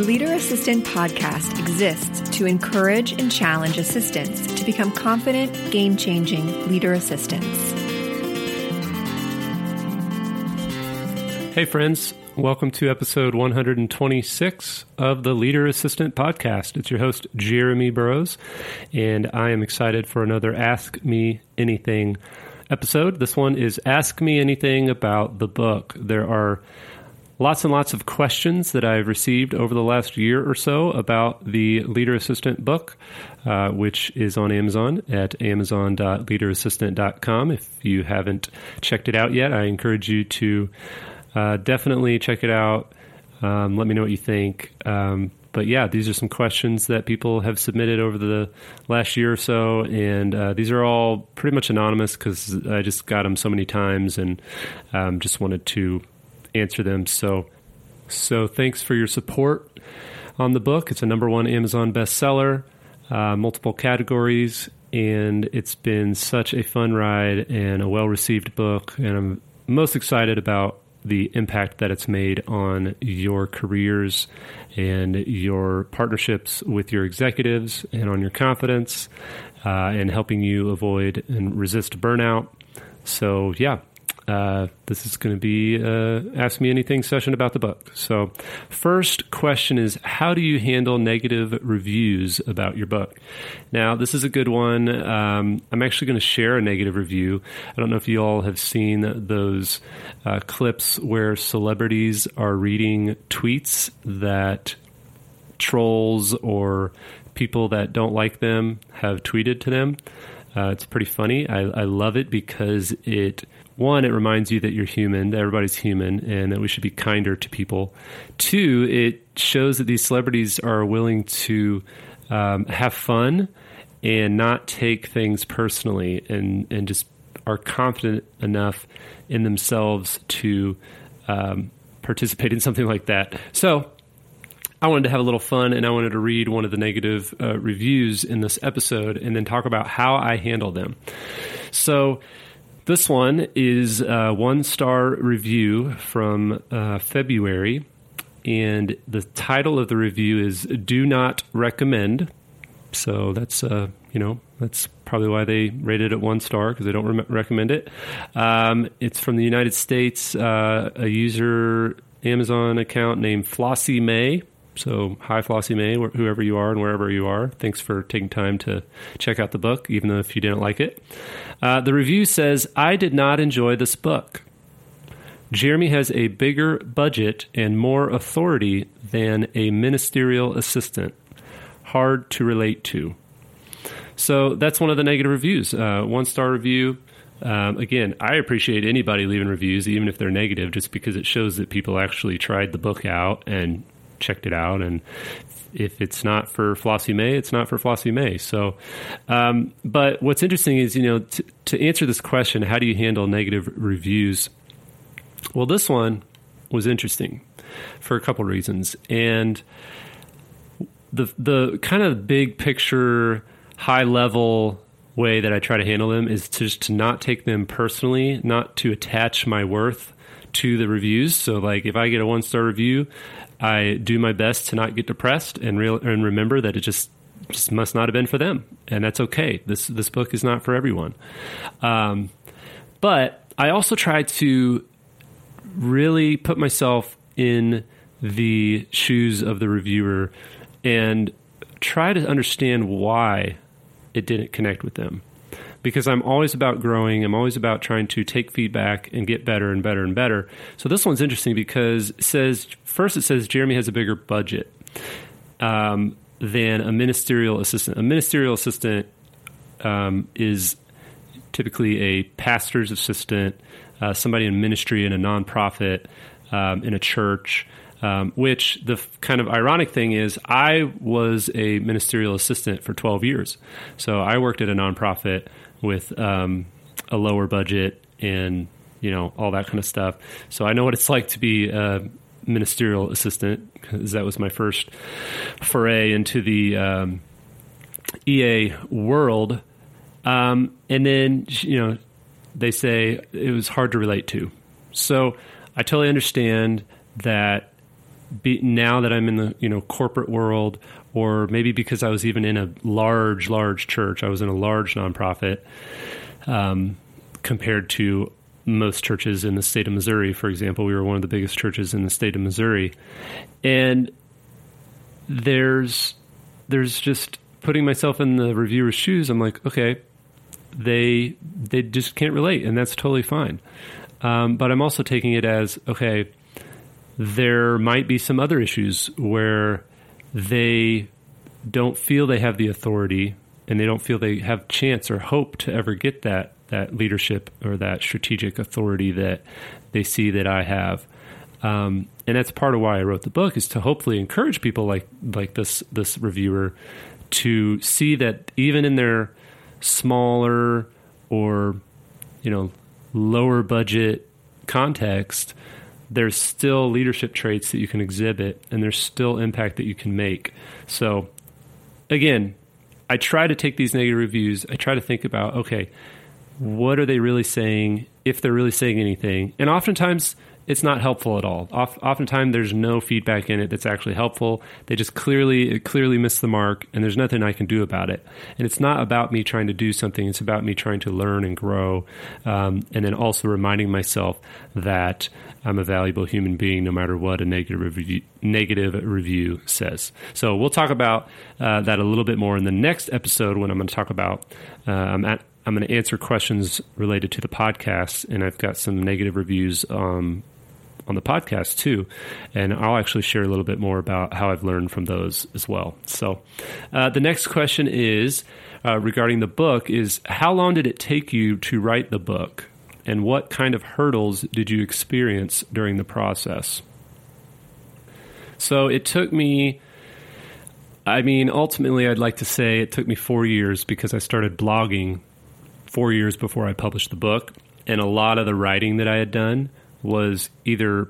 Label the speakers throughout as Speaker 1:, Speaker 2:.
Speaker 1: The Leader Assistant podcast exists to encourage and challenge assistants to become confident, game changing leader assistants.
Speaker 2: Hey, friends. Welcome to episode 126 of the Leader Assistant Podcast. It's your host, Jeremy Burrows, and I am excited for another Ask Me Anything episode. This one is Ask Me Anything about the book. There are lots and lots of questions that I've received over the last year or so about the Leader Assistant book, uh, which is on Amazon at amazon.leaderassistant.com. If you haven't checked it out yet, I encourage you to uh, definitely check it out. Um, let me know what you think. Um, but yeah, these are some questions that people have submitted over the last year or so, and uh, these are all pretty much anonymous because I just got them so many times and um, just wanted to answer them. So, so thanks for your support on the book. It's a number one Amazon bestseller, uh, multiple categories, and it's been such a fun ride and a well received book. And I'm most excited about the impact that it's made on your careers and your partnerships with your executives and on your confidence uh, and helping you avoid and resist burnout. So, yeah, uh, this is going to be a Ask Me Anything session about the book. So, first question is How do you handle negative reviews about your book? Now, this is a good one. Um, I'm actually going to share a negative review. I don't know if you all have seen those uh, clips where celebrities are reading tweets that trolls or people that don't like them have tweeted to them. Uh, it's pretty funny. I, I love it because it one, it reminds you that you're human, that everybody's human, and that we should be kinder to people. Two, it shows that these celebrities are willing to um, have fun and not take things personally and, and just are confident enough in themselves to um, participate in something like that. So, I wanted to have a little fun and I wanted to read one of the negative uh, reviews in this episode and then talk about how I handle them. So, this one is a one star review from uh, February, and the title of the review is Do Not Recommend. So that's, uh, you know, that's probably why they rated it one star because they don't re- recommend it. Um, it's from the United States, uh, a user Amazon account named Flossie May. So, hi, Flossie May, whoever you are and wherever you are. Thanks for taking time to check out the book, even though if you didn't like it. Uh, the review says, I did not enjoy this book. Jeremy has a bigger budget and more authority than a ministerial assistant. Hard to relate to. So that's one of the negative reviews. Uh, one star review. Um, again, I appreciate anybody leaving reviews, even if they're negative, just because it shows that people actually tried the book out and checked it out. And if it's not for Flossie May, it's not for Flossie May. So, um, but what's interesting is, you know, t- to answer this question, how do you handle negative reviews? Well, this one was interesting for a couple reasons. And the, the kind of big picture, high level way that I try to handle them is to just to not take them personally, not to attach my worth to the reviews. So, like, if I get a one star review, I do my best to not get depressed and real and remember that it just just must not have been for them, and that's okay. This this book is not for everyone. Um, but I also try to really put myself in the shoes of the reviewer and try to understand why it didn't connect with them because I'm always about growing. I'm always about trying to take feedback and get better and better and better. So this one's interesting because it says first it says Jeremy has a bigger budget um, than a ministerial assistant. A ministerial assistant um, is typically a pastor's assistant, uh, somebody in ministry in a nonprofit, um, in a church. Um, which the f- kind of ironic thing is, I was a ministerial assistant for 12 years. So I worked at a nonprofit with um, a lower budget and you know all that kind of stuff. So I know what it's like to be a ministerial assistant because that was my first foray into the um, EA world. Um, and then you know they say it was hard to relate to. So I totally understand that be, now that I'm in the you know corporate world, or maybe because I was even in a large, large church, I was in a large nonprofit, um, compared to most churches in the state of Missouri. For example, we were one of the biggest churches in the state of Missouri, and there's there's just putting myself in the reviewer's shoes. I'm like, okay, they they just can't relate, and that's totally fine. Um, but I'm also taking it as okay. There might be some other issues where they don't feel they have the authority and they don't feel they have chance or hope to ever get that that leadership or that strategic authority that they see that I have. Um, and that's part of why I wrote the book is to hopefully encourage people like like this this reviewer to see that even in their smaller or you know lower budget context there's still leadership traits that you can exhibit and there's still impact that you can make. So again i try to take these negative reviews. I try to think about okay what are they really saying if they're really saying anything? And oftentimes it's not helpful at all. oftentimes, there's no feedback in it that's actually helpful. They just clearly clearly miss the mark, and there's nothing I can do about it. And it's not about me trying to do something. It's about me trying to learn and grow, um, and then also reminding myself that I'm a valuable human being, no matter what a negative review, negative review says. So we'll talk about uh, that a little bit more in the next episode when I'm going to talk about. Uh, I'm at I'm going to answer questions related to the podcast, and I've got some negative reviews um, on the podcast too. And I'll actually share a little bit more about how I've learned from those as well. So uh, the next question is uh, regarding the book is how long did it take you to write the book? And what kind of hurdles did you experience during the process? So it took me, I mean, ultimately, I'd like to say it took me four years because I started blogging four years before I published the book. And a lot of the writing that I had done was either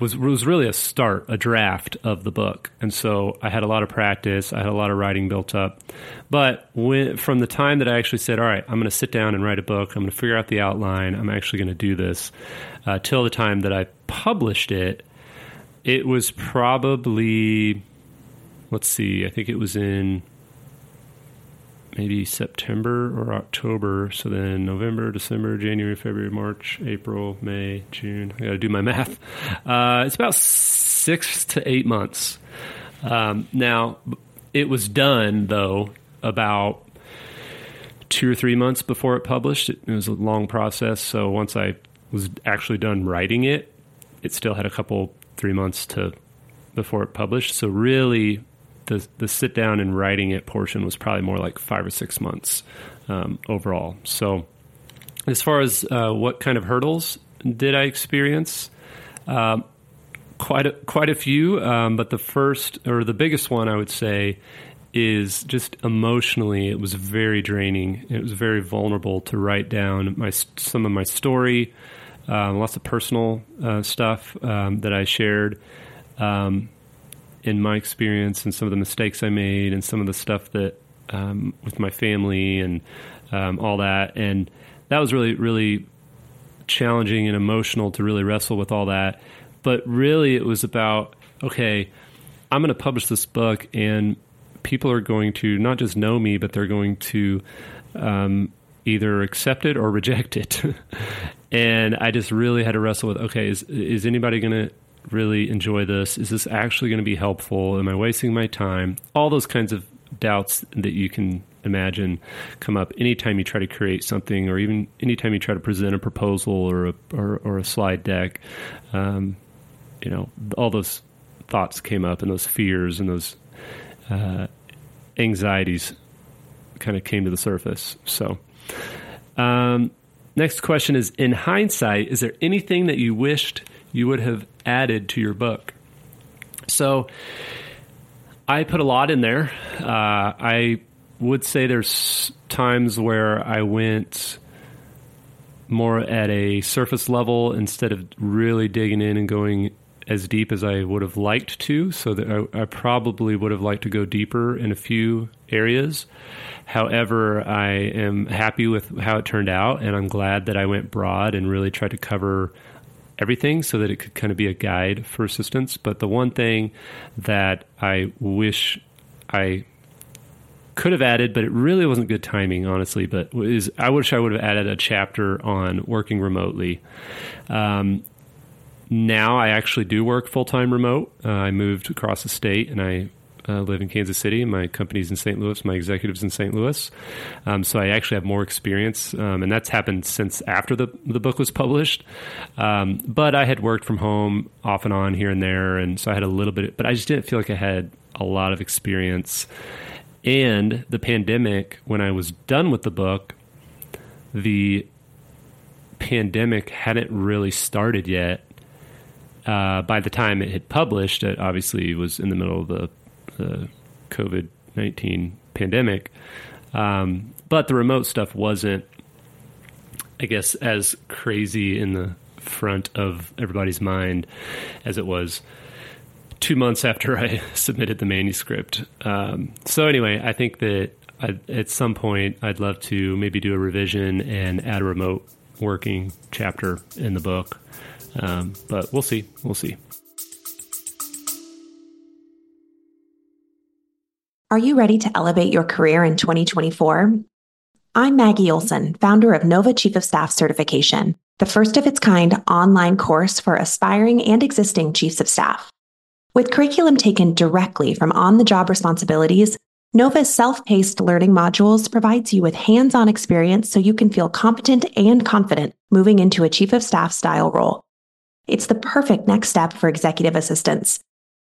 Speaker 2: was was really a start, a draft of the book, and so I had a lot of practice. I had a lot of writing built up, but when, from the time that I actually said, "All right, I'm going to sit down and write a book. I'm going to figure out the outline. I'm actually going to do this," uh, till the time that I published it, it was probably, let's see, I think it was in maybe September or October. So then November, December, January, February, March, April, May, June. I got to do my math. Uh, it's about six to eight months. Um, now, it was done though about two or three months before it published. It, it was a long process. So once I was actually done writing it, it still had a couple three months to before it published. So really, the the sit down and writing it portion was probably more like five or six months um, overall. So, as far as uh, what kind of hurdles did I experience? Um, quite a, quite a few, um, but the first or the biggest one I would say is just emotionally. It was very draining. It was very vulnerable to write down my some of my story, um, lots of personal uh, stuff um, that I shared. Um, in my experience and some of the mistakes I made and some of the stuff that um, with my family and um, all that. And that was really, really challenging and emotional to really wrestle with all that. But really, it was about okay, I'm going to publish this book, and people are going to not just know me, but they're going to um, either accept it or reject it. and I just really had to wrestle with okay, is is anybody going to really enjoy this? Is this actually going to be helpful? Am I wasting my time? All those kinds of doubts that you can imagine come up anytime you try to create something or even anytime you try to present a proposal or a, or, or a slide deck. Um, you know, all those thoughts came up and those fears and those uh, anxieties kind of came to the surface. So, um, next question is In hindsight, is there anything that you wished you would have added to your book. So I put a lot in there. Uh, I would say there's times where I went more at a surface level instead of really digging in and going as deep as I would have liked to. So that I, I, probably would have liked to go deeper in a few areas. However, I am happy with how it turned out, and I'm glad that I went broad and really tried to cover everything so that it could kind of be a guide for assistance. But the one thing that I wish I could have added, but it really wasn't good timing, honestly. But is I wish I would have added a chapter on working remotely. Um, now I actually do work full time remote. Uh, I moved across the state and I uh, live in Kansas City. My company's in St. Louis. My executive's in St. Louis. Um, so I actually have more experience, um, and that's happened since after the the book was published. Um, but I had worked from home off and on here and there, and so I had a little bit. But I just didn't feel like I had a lot of experience. And the pandemic, when I was done with the book, the pandemic hadn't really started yet. Uh, by the time it had published, it obviously was in the middle of the the COVID 19 pandemic. Um, but the remote stuff wasn't, I guess, as crazy in the front of everybody's mind as it was two months after I submitted the manuscript. Um, so, anyway, I think that I, at some point I'd love to maybe do a revision and add a remote working chapter in the book. Um, but we'll see. We'll see.
Speaker 3: Are you ready to elevate your career in 2024? I'm Maggie Olson, founder of Nova Chief of Staff Certification, the first of its kind online course for aspiring and existing chiefs of staff. With curriculum taken directly from on the job responsibilities, Nova's self paced learning modules provides you with hands on experience so you can feel competent and confident moving into a chief of staff style role. It's the perfect next step for executive assistants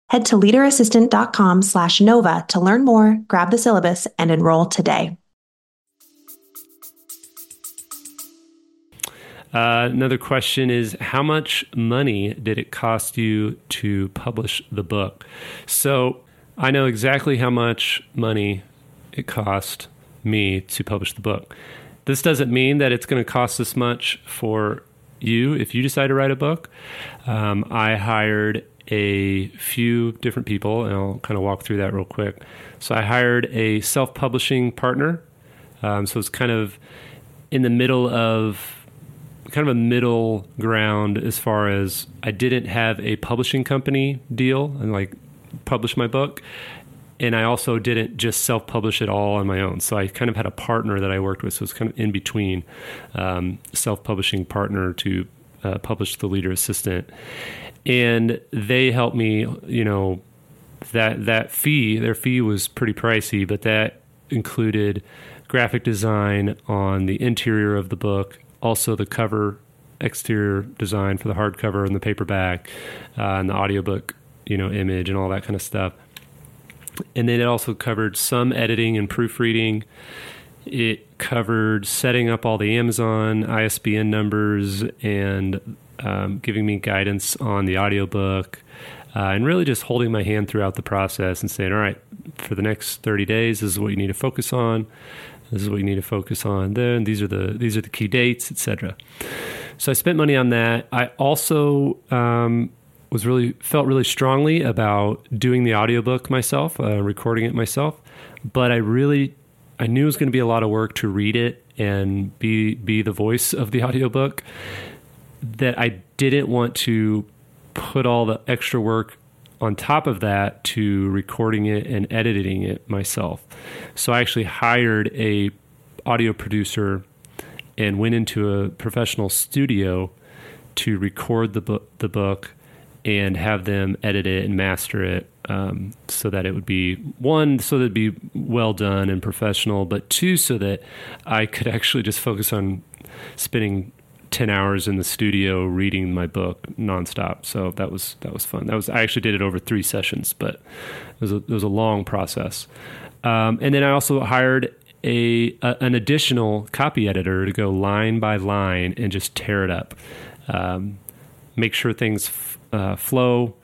Speaker 3: Head to leaderassistant.com slash NOVA to learn more, grab the syllabus, and enroll today.
Speaker 2: Uh, another question is How much money did it cost you to publish the book? So I know exactly how much money it cost me to publish the book. This doesn't mean that it's going to cost this much for you if you decide to write a book. Um, I hired a few different people, and I'll kind of walk through that real quick. So I hired a self publishing partner. Um, so it's kind of in the middle of kind of a middle ground as far as I didn't have a publishing company deal and like publish my book. And I also didn't just self publish it all on my own. So I kind of had a partner that I worked with. So it's kind of in between um, self publishing partner to uh, publish the leader assistant and they helped me. You know, that that fee, their fee was pretty pricey, but that included graphic design on the interior of the book, also the cover exterior design for the hardcover and the paperback, uh, and the audiobook, you know, image and all that kind of stuff. And then it also covered some editing and proofreading. It covered setting up all the Amazon ISBN numbers and um, giving me guidance on the audiobook, uh, and really just holding my hand throughout the process and saying, all right, for the next 30 days, this is what you need to focus on. This is what you need to focus on. Then these are the these are the key dates, etc. So I spent money on that. I also um, was really felt really strongly about doing the audiobook myself, uh, recording it myself. But I really I knew it was going to be a lot of work to read it and be be the voice of the audiobook that I didn't want to put all the extra work on top of that to recording it and editing it myself. So I actually hired a audio producer and went into a professional studio to record the book, the book and have them edit it and master it um, so that it would be one so that it'd be well done and professional but two so that i could actually just focus on spending 10 hours in the studio reading my book nonstop. So that was that was fun. That was I actually did it over three sessions, but it was a, it was a long process. Um, and then I also hired a, a, an additional copy editor to go line by line and just tear it up, um, make sure things f- uh, flow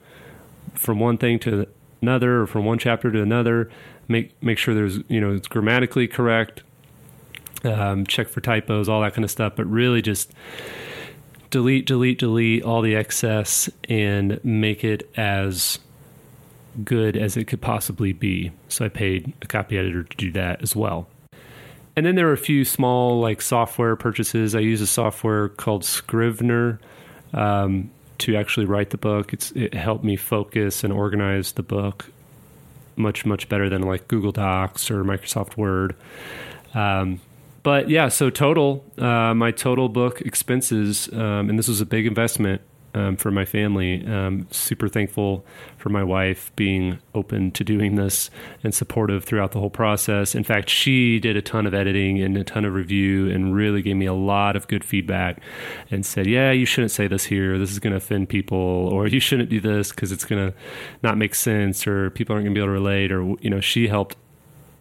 Speaker 2: from one thing to another, or from one chapter to another. Make make sure there's you know it's grammatically correct um, check for typos, all that kind of stuff, but really just delete, delete, delete all the excess and make it as good as it could possibly be. So I paid a copy editor to do that as well. And then there were a few small like software purchases. I use a software called Scrivener. Um, to actually write the book. It's it helped me focus and organize the book much much better than like Google Docs or Microsoft Word. Um, but yeah, so total, uh, my total book expenses, um, and this was a big investment um, for my family. Um, super thankful for my wife being open to doing this and supportive throughout the whole process. In fact, she did a ton of editing and a ton of review and really gave me a lot of good feedback and said, Yeah, you shouldn't say this here. This is going to offend people, or you shouldn't do this because it's going to not make sense, or people aren't going to be able to relate. Or, you know, she helped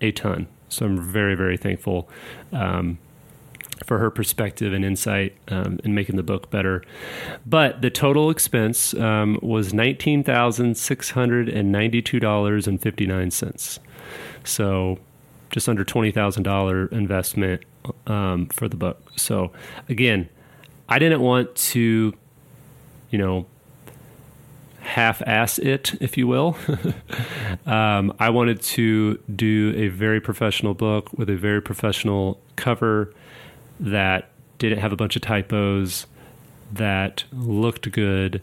Speaker 2: a ton. So I'm very, very thankful. Um, for her perspective and insight um, in making the book better. But the total expense um, was nineteen thousand six hundred and ninety-two dollars and fifty-nine cents. So, just under twenty thousand dollar investment um, for the book. So, again, I didn't want to, you know, half-ass it, if you will. um, I wanted to do a very professional book with a very professional cover that didn't have a bunch of typos, that looked good,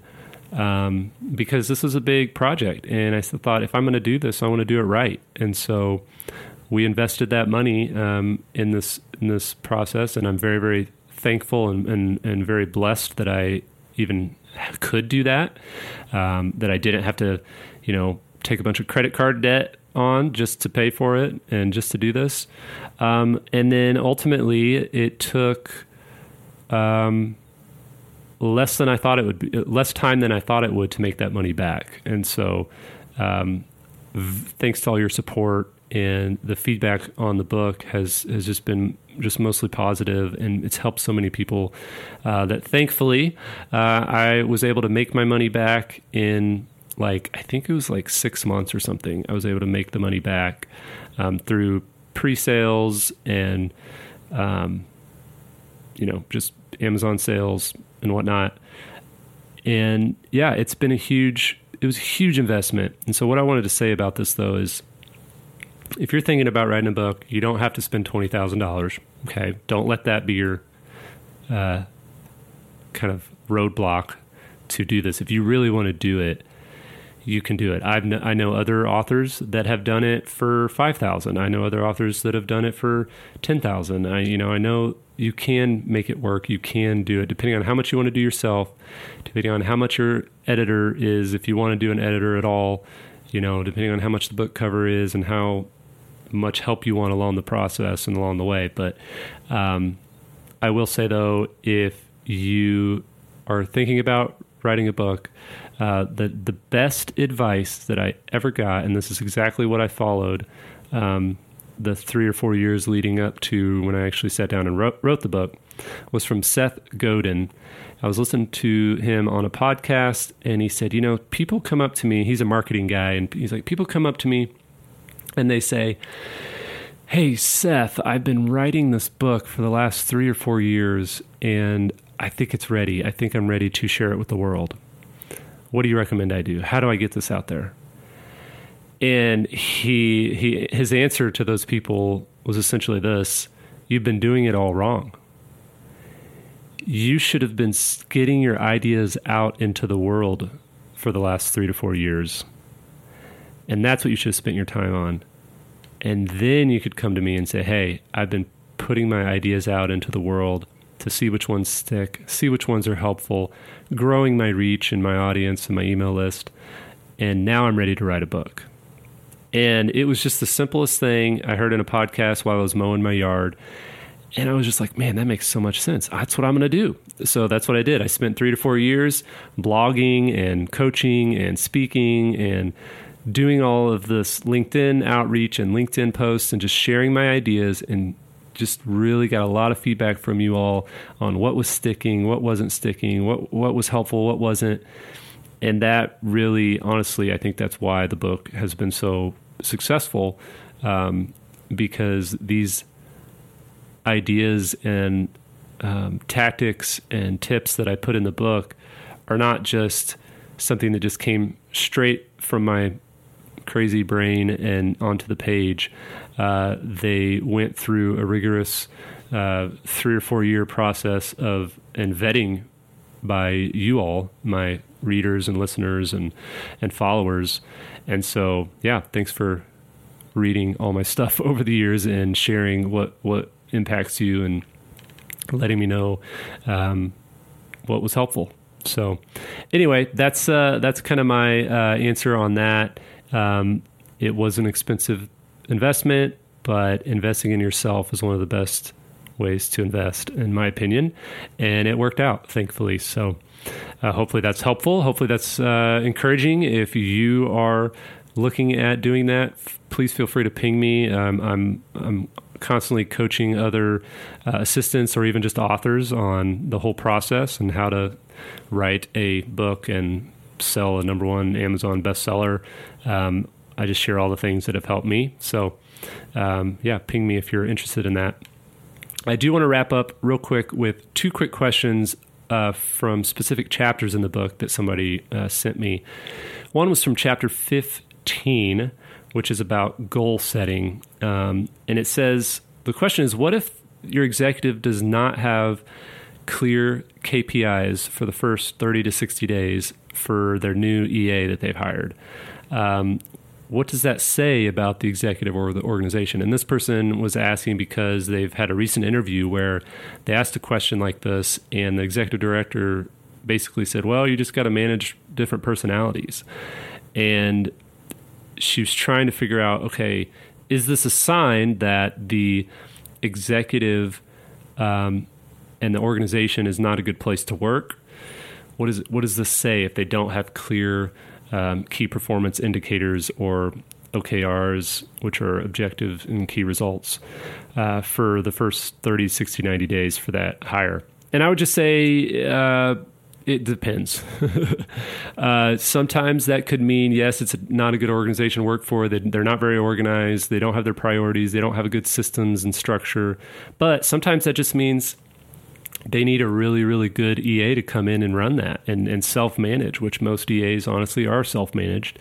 Speaker 2: um, because this was a big project. And I thought, if I'm going to do this, I want to do it right. And so we invested that money um, in this in this process, and I'm very very thankful and, and, and very blessed that I even could do that. Um, that I didn't have to, you know, take a bunch of credit card debt on just to pay for it and just to do this. Um, and then ultimately, it took um, less than I thought it would be, less time than I thought it would to make that money back. And so, um, v- thanks to all your support and the feedback on the book has has just been just mostly positive and it's helped so many people uh, that thankfully uh, I was able to make my money back in like I think it was like six months or something. I was able to make the money back um, through pre-sales and um, you know just Amazon sales and whatnot. And yeah, it's been a huge it was a huge investment. And so what I wanted to say about this though is if you're thinking about writing a book, you don't have to spend twenty thousand dollars. Okay, don't let that be your uh, kind of roadblock to do this. If you really want to do it, you can do it. I've kn- I know other authors that have done it for five thousand. I know other authors that have done it for ten thousand. I you know I know you can make it work. You can do it depending on how much you want to do yourself, depending on how much your editor is. If you want to do an editor at all, you know, depending on how much the book cover is and how much help you want along the process and along the way. But um, I will say though, if you are thinking about writing a book, uh, the the best advice that I ever got, and this is exactly what I followed. Um, the three or four years leading up to when I actually sat down and wrote, wrote the book was from Seth Godin. I was listening to him on a podcast, and he said, You know, people come up to me, he's a marketing guy, and he's like, People come up to me and they say, Hey, Seth, I've been writing this book for the last three or four years, and I think it's ready. I think I'm ready to share it with the world. What do you recommend I do? How do I get this out there? And he he his answer to those people was essentially this: You've been doing it all wrong. You should have been getting your ideas out into the world for the last three to four years. And that's what you should have spent your time on. And then you could come to me and say, Hey, I've been putting my ideas out into the world to see which ones stick, see which ones are helpful, growing my reach and my audience and my email list. And now I'm ready to write a book. And it was just the simplest thing I heard in a podcast while I was mowing my yard. And I was just like, man, that makes so much sense. That's what I'm going to do. So that's what I did. I spent three to four years blogging and coaching and speaking and doing all of this LinkedIn outreach and LinkedIn posts and just sharing my ideas and just really got a lot of feedback from you all on what was sticking, what wasn't sticking, what what was helpful, what wasn't. And that really, honestly, I think that's why the book has been so successful, um, because these ideas and um, tactics and tips that I put in the book are not just something that just came straight from my crazy brain and onto the page. Uh, they went through a rigorous uh, three or four year process of and vetting by you all, my readers and listeners and and followers. And so, yeah, thanks for reading all my stuff over the years and sharing what what impacts you and letting me know um, what was helpful. So, anyway, that's uh, that's kind of my uh, answer on that. Um, it was an expensive investment, but investing in yourself is one of the best ways to invest, in my opinion, and it worked out, thankfully. So, uh, hopefully, that's helpful. Hopefully, that's uh, encouraging. If you are looking at doing that, f- please feel free to ping me. Um, I'm I'm constantly coaching other uh, assistants or even just authors on the whole process and how to write a book and sell a number one Amazon bestseller. Um, I just share all the things that have helped me. So, um, yeah, ping me if you're interested in that. I do want to wrap up real quick with two quick questions uh, from specific chapters in the book that somebody uh, sent me. One was from chapter 15, which is about goal setting. Um, and it says the question is what if your executive does not have clear KPIs for the first 30 to 60 days for their new EA that they've hired? Um, what does that say about the executive or the organization? And this person was asking because they've had a recent interview where they asked a question like this, and the executive director basically said, Well, you just got to manage different personalities. And she was trying to figure out okay, is this a sign that the executive um, and the organization is not a good place to work? What, is, what does this say if they don't have clear um, key performance indicators or OKRs, which are objective and key results, uh, for the first 30, 60, 90 days for that hire? And I would just say, uh, it depends. uh, sometimes that could mean yes, it's not a good organization to work for. They, they're not very organized. They don't have their priorities. They don't have a good systems and structure. But sometimes that just means they need a really, really good EA to come in and run that and, and self manage, which most EAs honestly are self managed.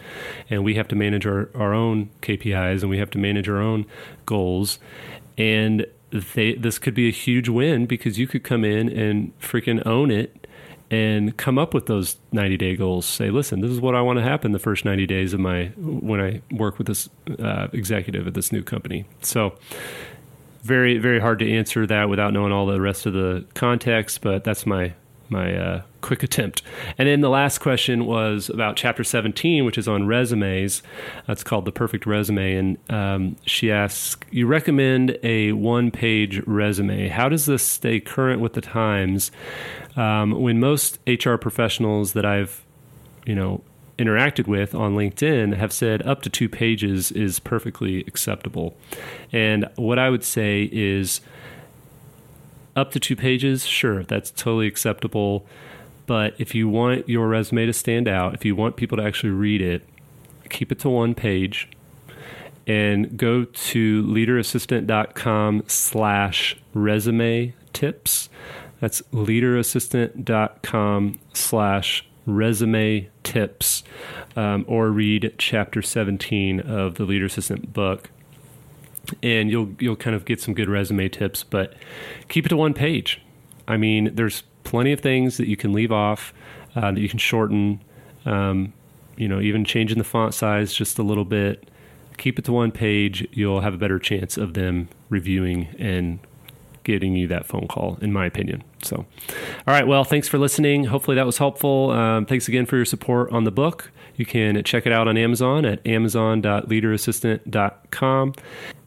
Speaker 2: And we have to manage our, our own KPIs and we have to manage our own goals. And they, this could be a huge win because you could come in and freaking own it and come up with those 90 day goals. Say, listen, this is what I want to happen the first 90 days of my when I work with this uh, executive at this new company. So, very very hard to answer that without knowing all the rest of the context, but that's my my uh, quick attempt. And then the last question was about chapter 17, which is on resumes. That's called The Perfect Resume. And um, she asks, You recommend a one page resume. How does this stay current with the times um, when most HR professionals that I've, you know, interacted with on LinkedIn have said up to two pages is perfectly acceptable. And what I would say is, up to two pages, sure, that's totally acceptable. But if you want your resume to stand out, if you want people to actually read it, keep it to one page and go to leaderassistant.com slash resume tips. That's leaderassistant.com slash resume tips um, or read chapter 17 of the Leader Assistant book and you'll you'll kind of get some good resume tips. But keep it to one page. I mean, there's plenty of things that you can leave off, uh, that you can shorten. Um, you know, even changing the font size just a little bit. Keep it to one page. You'll have a better chance of them reviewing and getting you that phone call, in my opinion. So, all right. Well, thanks for listening. Hopefully that was helpful. Um, thanks again for your support on the book. You can check it out on Amazon at amazon.leaderassistant.com.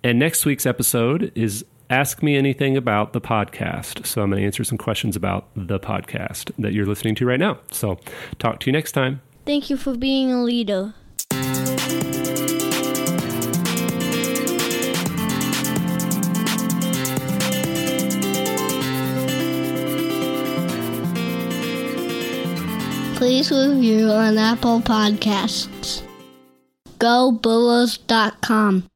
Speaker 2: And next week's episode is Ask Me Anything About the Podcast. So I'm going to answer some questions about the podcast that you're listening to right now. So talk to you next time.
Speaker 4: Thank you for being a leader. Please review on Apple Podcasts. GoBulls.com